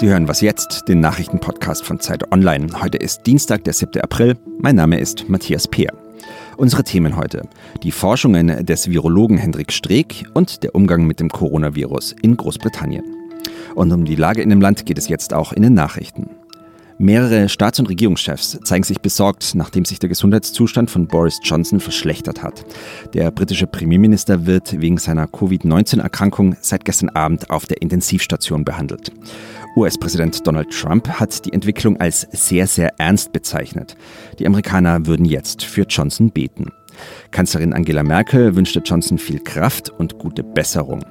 Sie hören was jetzt, den Nachrichtenpodcast von Zeit Online. Heute ist Dienstag, der 7. April. Mein Name ist Matthias Peer. Unsere Themen heute: Die Forschungen des Virologen Hendrik Streeck und der Umgang mit dem Coronavirus in Großbritannien. Und um die Lage in dem Land geht es jetzt auch in den Nachrichten. Mehrere Staats- und Regierungschefs zeigen sich besorgt, nachdem sich der Gesundheitszustand von Boris Johnson verschlechtert hat. Der britische Premierminister wird wegen seiner Covid-19-Erkrankung seit gestern Abend auf der Intensivstation behandelt. US-Präsident Donald Trump hat die Entwicklung als sehr, sehr ernst bezeichnet. Die Amerikaner würden jetzt für Johnson beten. Kanzlerin Angela Merkel wünschte Johnson viel Kraft und gute Besserung.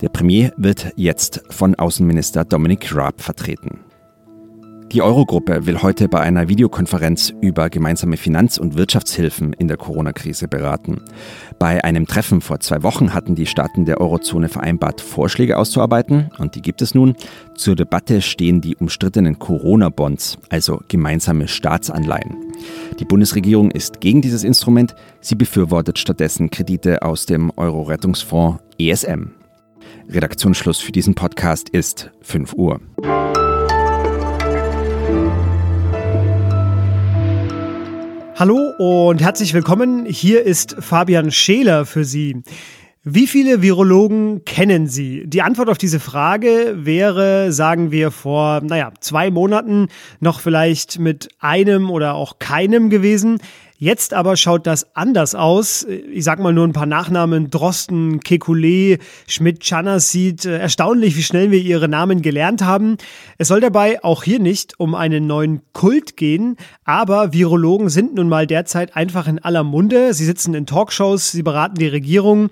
Der Premier wird jetzt von Außenminister Dominic Raab vertreten. Die Eurogruppe will heute bei einer Videokonferenz über gemeinsame Finanz- und Wirtschaftshilfen in der Corona-Krise beraten. Bei einem Treffen vor zwei Wochen hatten die Staaten der Eurozone vereinbart, Vorschläge auszuarbeiten und die gibt es nun. Zur Debatte stehen die umstrittenen Corona-Bonds, also gemeinsame Staatsanleihen. Die Bundesregierung ist gegen dieses Instrument. Sie befürwortet stattdessen Kredite aus dem Euro-Rettungsfonds ESM. Redaktionsschluss für diesen Podcast ist 5 Uhr. Hallo und herzlich willkommen. Hier ist Fabian Scheler für Sie. Wie viele Virologen kennen Sie? Die Antwort auf diese Frage wäre, sagen wir, vor, naja, zwei Monaten noch vielleicht mit einem oder auch keinem gewesen. Jetzt aber schaut das anders aus. Ich sag mal nur ein paar Nachnamen. Drosten, Kekulé, Schmidt, Chanasit. Erstaunlich, wie schnell wir ihre Namen gelernt haben. Es soll dabei auch hier nicht um einen neuen Kult gehen, aber Virologen sind nun mal derzeit einfach in aller Munde. Sie sitzen in Talkshows, sie beraten die Regierung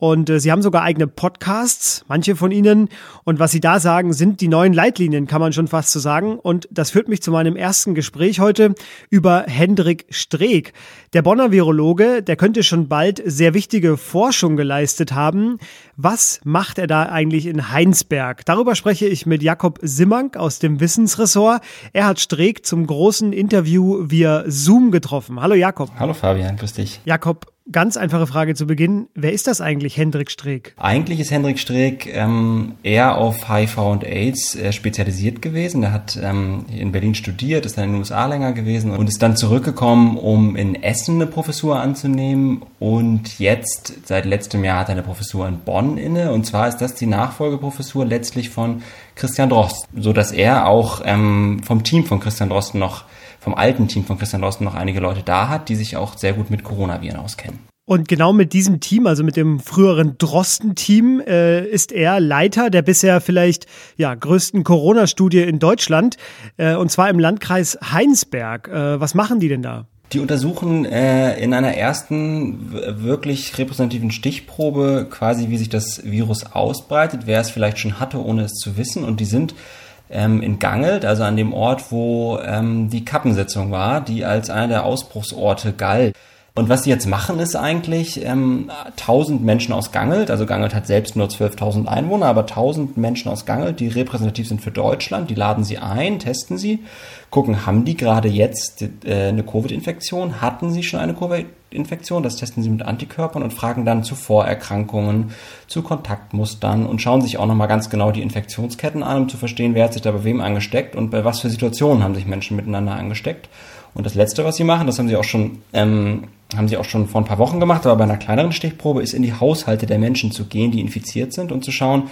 und äh, sie haben sogar eigene Podcasts, manche von ihnen. Und was sie da sagen, sind die neuen Leitlinien, kann man schon fast so sagen. Und das führt mich zu meinem ersten Gespräch heute über Hendrik Streeck. Der Bonner Virologe, der könnte schon bald sehr wichtige Forschung geleistet haben. Was macht er da eigentlich in Heinsberg? Darüber spreche ich mit Jakob Simmank aus dem Wissensressort. Er hat Streeck zum großen Interview via Zoom getroffen. Hallo Jakob. Hallo Fabian, grüß dich. Jakob, Ganz einfache Frage zu Beginn. Wer ist das eigentlich, Hendrik Streeck? Eigentlich ist Hendrik Streeck ähm, eher auf HIV und AIDS äh, spezialisiert gewesen. Er hat ähm, in Berlin studiert, ist dann in den USA länger gewesen und ist dann zurückgekommen, um in Essen eine Professur anzunehmen. Und jetzt, seit letztem Jahr, hat er eine Professur in Bonn inne. Und zwar ist das die Nachfolgeprofessur letztlich von Christian Drosten, so dass er auch ähm, vom Team von Christian Drosten noch vom alten Team von Christian Drosten noch einige Leute da hat, die sich auch sehr gut mit Coronaviren auskennen. Und genau mit diesem Team, also mit dem früheren Drosten-Team, äh, ist er Leiter der bisher vielleicht ja, größten Corona-Studie in Deutschland, äh, und zwar im Landkreis Heinsberg. Äh, was machen die denn da? Die untersuchen äh, in einer ersten wirklich repräsentativen Stichprobe quasi, wie sich das Virus ausbreitet, wer es vielleicht schon hatte, ohne es zu wissen. Und die sind ähm, in Gangelt, also an dem Ort, wo ähm, die Kappensitzung war, die als einer der Ausbruchsorte galt. Und was sie jetzt machen, ist eigentlich ähm, 1000 Menschen aus Gangelt, also Gangelt hat selbst nur 12.000 Einwohner, aber 1000 Menschen aus Gangelt, die repräsentativ sind für Deutschland, die laden sie ein, testen sie, gucken, haben die gerade jetzt äh, eine Covid-Infektion, hatten sie schon eine Covid-Infektion, das testen sie mit Antikörpern und fragen dann zu Vorerkrankungen, zu Kontaktmustern und schauen sich auch nochmal ganz genau die Infektionsketten an, um zu verstehen, wer hat sich da bei wem angesteckt und bei was für Situationen haben sich Menschen miteinander angesteckt. Und das Letzte, was sie machen, das haben sie auch schon, ähm, haben sie auch schon vor ein paar Wochen gemacht, aber bei einer kleineren Stichprobe, ist in die Haushalte der Menschen zu gehen, die infiziert sind und zu schauen,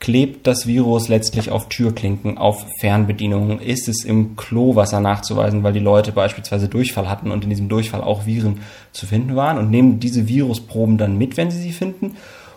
klebt das Virus letztlich auf Türklinken, auf Fernbedienungen? Ist es im Klowasser nachzuweisen, weil die Leute beispielsweise Durchfall hatten und in diesem Durchfall auch Viren zu finden waren und nehmen diese Virusproben dann mit, wenn sie sie finden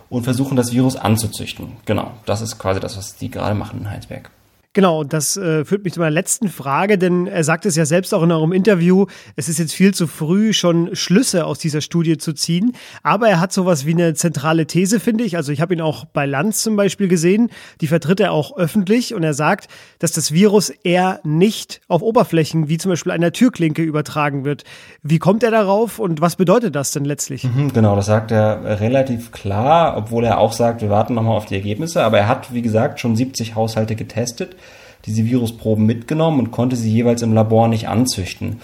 und versuchen das Virus anzuzüchten. Genau, das ist quasi das, was die gerade machen in Heinsberg. Genau, das äh, führt mich zu meiner letzten Frage, denn er sagt es ja selbst auch in eurem Interview, es ist jetzt viel zu früh, schon Schlüsse aus dieser Studie zu ziehen. Aber er hat sowas wie eine zentrale These, finde ich. Also ich habe ihn auch bei Lanz zum Beispiel gesehen, die vertritt er auch öffentlich und er sagt, dass das Virus eher nicht auf Oberflächen wie zum Beispiel einer Türklinke übertragen wird. Wie kommt er darauf und was bedeutet das denn letztlich? Mhm, genau, das sagt er relativ klar, obwohl er auch sagt, wir warten nochmal auf die Ergebnisse. Aber er hat, wie gesagt, schon 70 Haushalte getestet diese Virusproben mitgenommen und konnte sie jeweils im Labor nicht anzüchten.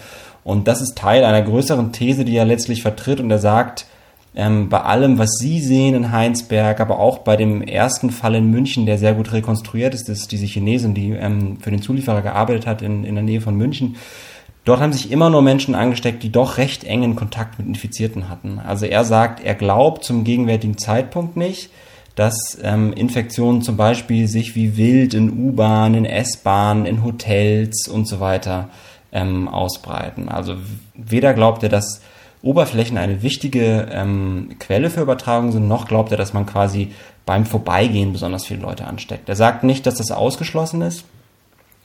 Und das ist Teil einer größeren These, die er letztlich vertritt und er sagt, ähm, bei allem, was Sie sehen in Heinsberg, aber auch bei dem ersten Fall in München, der sehr gut rekonstruiert ist, ist diese Chinesin, die ähm, für den Zulieferer gearbeitet hat in, in der Nähe von München. Dort haben sich immer nur Menschen angesteckt, die doch recht engen Kontakt mit Infizierten hatten. Also er sagt, er glaubt zum gegenwärtigen Zeitpunkt nicht, dass ähm, Infektionen zum Beispiel sich wie wild in U-Bahnen, in S-Bahnen, in Hotels und so weiter ähm, ausbreiten. Also weder glaubt er, dass Oberflächen eine wichtige ähm, Quelle für Übertragung sind, noch glaubt er, dass man quasi beim Vorbeigehen besonders viele Leute ansteckt. Er sagt nicht, dass das ausgeschlossen ist,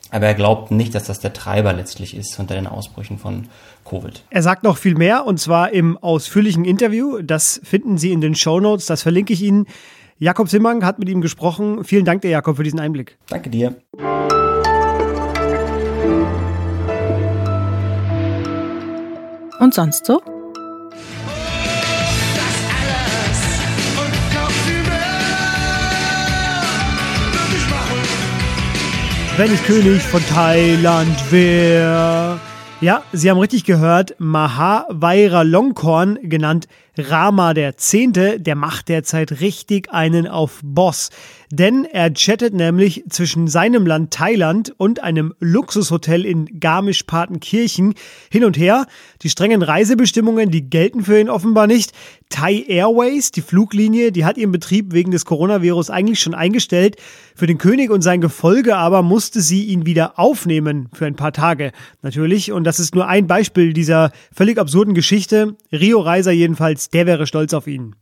aber er glaubt nicht, dass das der Treiber letztlich ist unter den Ausbrüchen von Covid. Er sagt noch viel mehr und zwar im ausführlichen Interview. Das finden Sie in den Show Notes. Das verlinke ich Ihnen. Jakob Simmang hat mit ihm gesprochen. Vielen Dank, der Jakob, für diesen Einblick. Danke dir. Und sonst so? Wenn ich König von Thailand wäre. Ja, Sie haben richtig gehört. Maha Longkorn, genannt Rama der Zehnte, der macht derzeit richtig einen auf Boss. Denn er chattet nämlich zwischen seinem Land Thailand und einem Luxushotel in Garmisch-Partenkirchen hin und her. Die strengen Reisebestimmungen, die gelten für ihn offenbar nicht. Thai Airways, die Fluglinie, die hat ihren Betrieb wegen des Coronavirus eigentlich schon eingestellt. Für den König und sein Gefolge aber musste sie ihn wieder aufnehmen für ein paar Tage. Natürlich, und das ist nur ein Beispiel dieser völlig absurden Geschichte. Rio Reiser jedenfalls der wäre stolz auf ihn.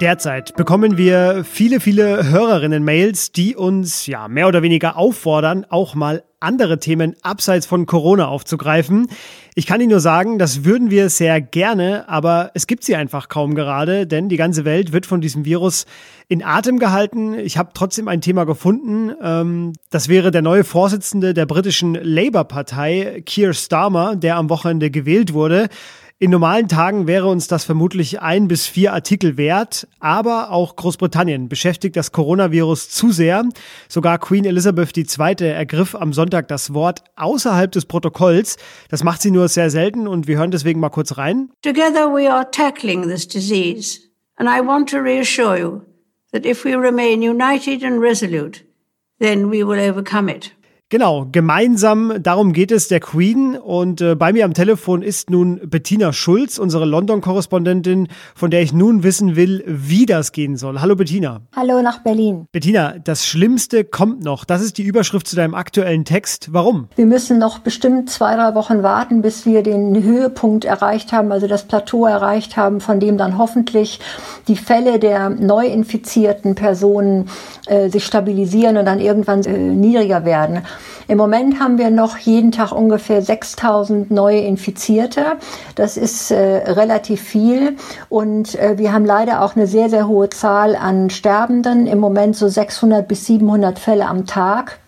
Derzeit bekommen wir viele, viele Hörerinnen-Mails, die uns ja mehr oder weniger auffordern, auch mal andere Themen abseits von Corona aufzugreifen. Ich kann Ihnen nur sagen, das würden wir sehr gerne, aber es gibt sie einfach kaum gerade, denn die ganze Welt wird von diesem Virus in Atem gehalten. Ich habe trotzdem ein Thema gefunden. Ähm, das wäre der neue Vorsitzende der britischen Labour-Partei, Keir Starmer, der am Wochenende gewählt wurde. In normalen Tagen wäre uns das vermutlich ein bis vier Artikel wert, aber auch Großbritannien beschäftigt das Coronavirus zu sehr. Sogar Queen Elizabeth II. ergriff am Sonntag das Wort außerhalb des Protokolls. Das macht sie nur sehr selten und wir hören deswegen mal kurz rein. Together we are tackling this disease and I want to reassure you that if we remain united and resolute, then we will overcome it. Genau, gemeinsam, darum geht es der Queen. Und äh, bei mir am Telefon ist nun Bettina Schulz, unsere London-Korrespondentin, von der ich nun wissen will, wie das gehen soll. Hallo Bettina. Hallo nach Berlin. Bettina, das Schlimmste kommt noch. Das ist die Überschrift zu deinem aktuellen Text. Warum? Wir müssen noch bestimmt zwei, drei Wochen warten, bis wir den Höhepunkt erreicht haben, also das Plateau erreicht haben, von dem dann hoffentlich die Fälle der neu infizierten Personen äh, sich stabilisieren und dann irgendwann äh, niedriger werden. Im Moment haben wir noch jeden Tag ungefähr 6000 neue Infizierte. Das ist äh, relativ viel. Und äh, wir haben leider auch eine sehr, sehr hohe Zahl an Sterbenden. Im Moment so 600 bis 700 Fälle am Tag.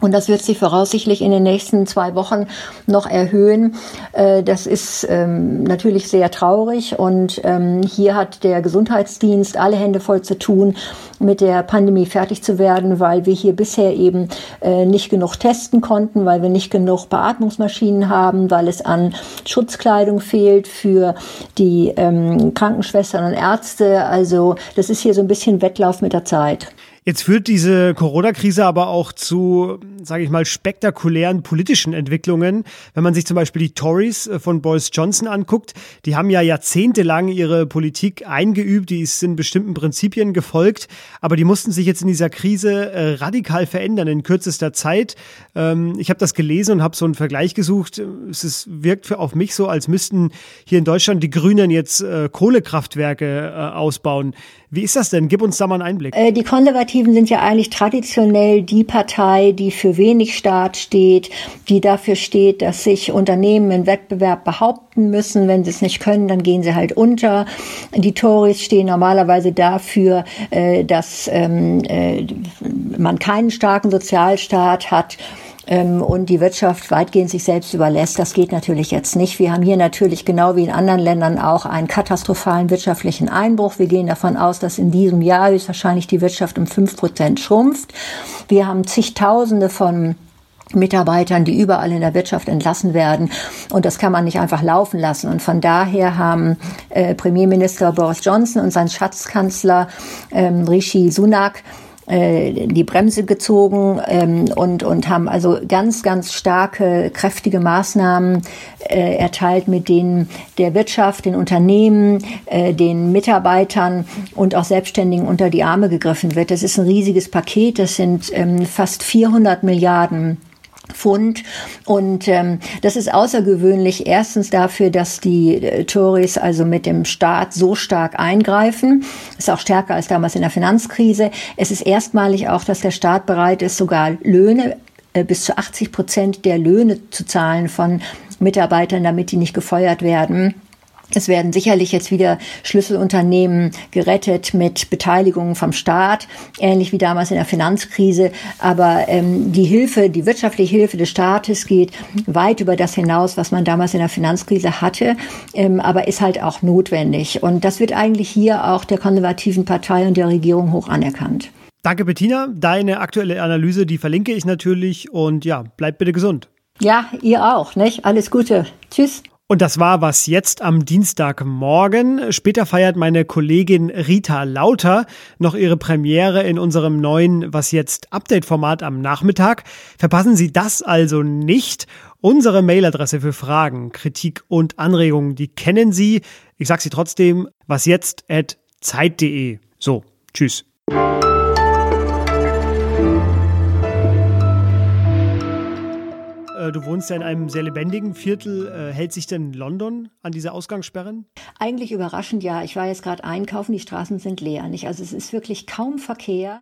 Und das wird sich voraussichtlich in den nächsten zwei Wochen noch erhöhen. Äh, das ist ähm, natürlich sehr traurig. Und ähm, hier hat der Gesundheitsdienst alle Hände voll zu tun, mit der Pandemie fertig zu werden, weil wir hier bisher eben äh, nicht genug testen konnten, weil wir nicht genug Beatmungsmaschinen haben, weil es an Schutzkleidung fehlt für die ähm, Krankenschwestern und Ärzte. Also das ist hier so ein bisschen Wettlauf mit der Zeit. Jetzt führt diese Corona-Krise aber auch zu, sage ich mal, spektakulären politischen Entwicklungen. Wenn man sich zum Beispiel die Tories äh, von Boris Johnson anguckt, die haben ja jahrzehntelang ihre Politik eingeübt, die sind bestimmten Prinzipien gefolgt, aber die mussten sich jetzt in dieser Krise äh, radikal verändern in kürzester Zeit. Ähm, ich habe das gelesen und habe so einen Vergleich gesucht. Es ist, wirkt für, auf mich so, als müssten hier in Deutschland die Grünen jetzt äh, Kohlekraftwerke ausbauen. Wie ist das denn? Gib uns da mal einen Einblick. Die Konservativen sind ja eigentlich traditionell die Partei, die für wenig Staat steht, die dafür steht, dass sich Unternehmen im Wettbewerb behaupten müssen. Wenn sie es nicht können, dann gehen sie halt unter. Die Tories stehen normalerweise dafür, äh, dass ähm, äh, man keinen starken Sozialstaat hat ähm, und die Wirtschaft weitgehend sich selbst überlässt. Das geht natürlich jetzt nicht. Wir haben hier natürlich genau wie in anderen Ländern auch einen katastrophalen wirtschaftlichen Einbruch. Wir gehen davon aus, dass in diesem Jahr höchstwahrscheinlich die Wirtschaft um fünf Prozent schrumpft. Wir haben zigtausende von Mitarbeitern, die überall in der Wirtschaft entlassen werden. Und das kann man nicht einfach laufen lassen. Und von daher haben äh, Premierminister Boris Johnson und sein Schatzkanzler ähm, Rishi Sunak äh, die Bremse gezogen ähm, und, und haben also ganz, ganz starke, kräftige Maßnahmen äh, erteilt, mit denen der Wirtschaft, den Unternehmen, äh, den Mitarbeitern und auch Selbstständigen unter die Arme gegriffen wird. Das ist ein riesiges Paket. Das sind ähm, fast 400 Milliarden Pfund. Und ähm, das ist außergewöhnlich erstens dafür, dass die äh, Tories also mit dem Staat so stark eingreifen. Ist auch stärker als damals in der Finanzkrise. Es ist erstmalig auch, dass der Staat bereit ist, sogar Löhne äh, bis zu 80 Prozent der Löhne zu zahlen von Mitarbeitern, damit die nicht gefeuert werden. Es werden sicherlich jetzt wieder Schlüsselunternehmen gerettet mit Beteiligungen vom Staat, ähnlich wie damals in der Finanzkrise. Aber ähm, die Hilfe, die wirtschaftliche Hilfe des Staates geht weit über das hinaus, was man damals in der Finanzkrise hatte, ähm, aber ist halt auch notwendig. Und das wird eigentlich hier auch der konservativen Partei und der Regierung hoch anerkannt. Danke, Bettina. Deine aktuelle Analyse, die verlinke ich natürlich. Und ja, bleib bitte gesund. Ja, ihr auch, nicht? Alles Gute. Tschüss. Und das war was jetzt am Dienstagmorgen. Später feiert meine Kollegin Rita Lauter noch ihre Premiere in unserem neuen Was jetzt Update-Format am Nachmittag. Verpassen Sie das also nicht. Unsere Mailadresse für Fragen, Kritik und Anregungen, die kennen Sie. Ich sage sie trotzdem, wasjetzt@zeit.de. So, tschüss. Äh, du wohnst ja in einem sehr lebendigen Viertel. Äh, hält sich denn London an diese Ausgangssperren? Eigentlich überraschend ja. Ich war jetzt gerade einkaufen, die Straßen sind leer. Nicht? Also es ist wirklich kaum Verkehr.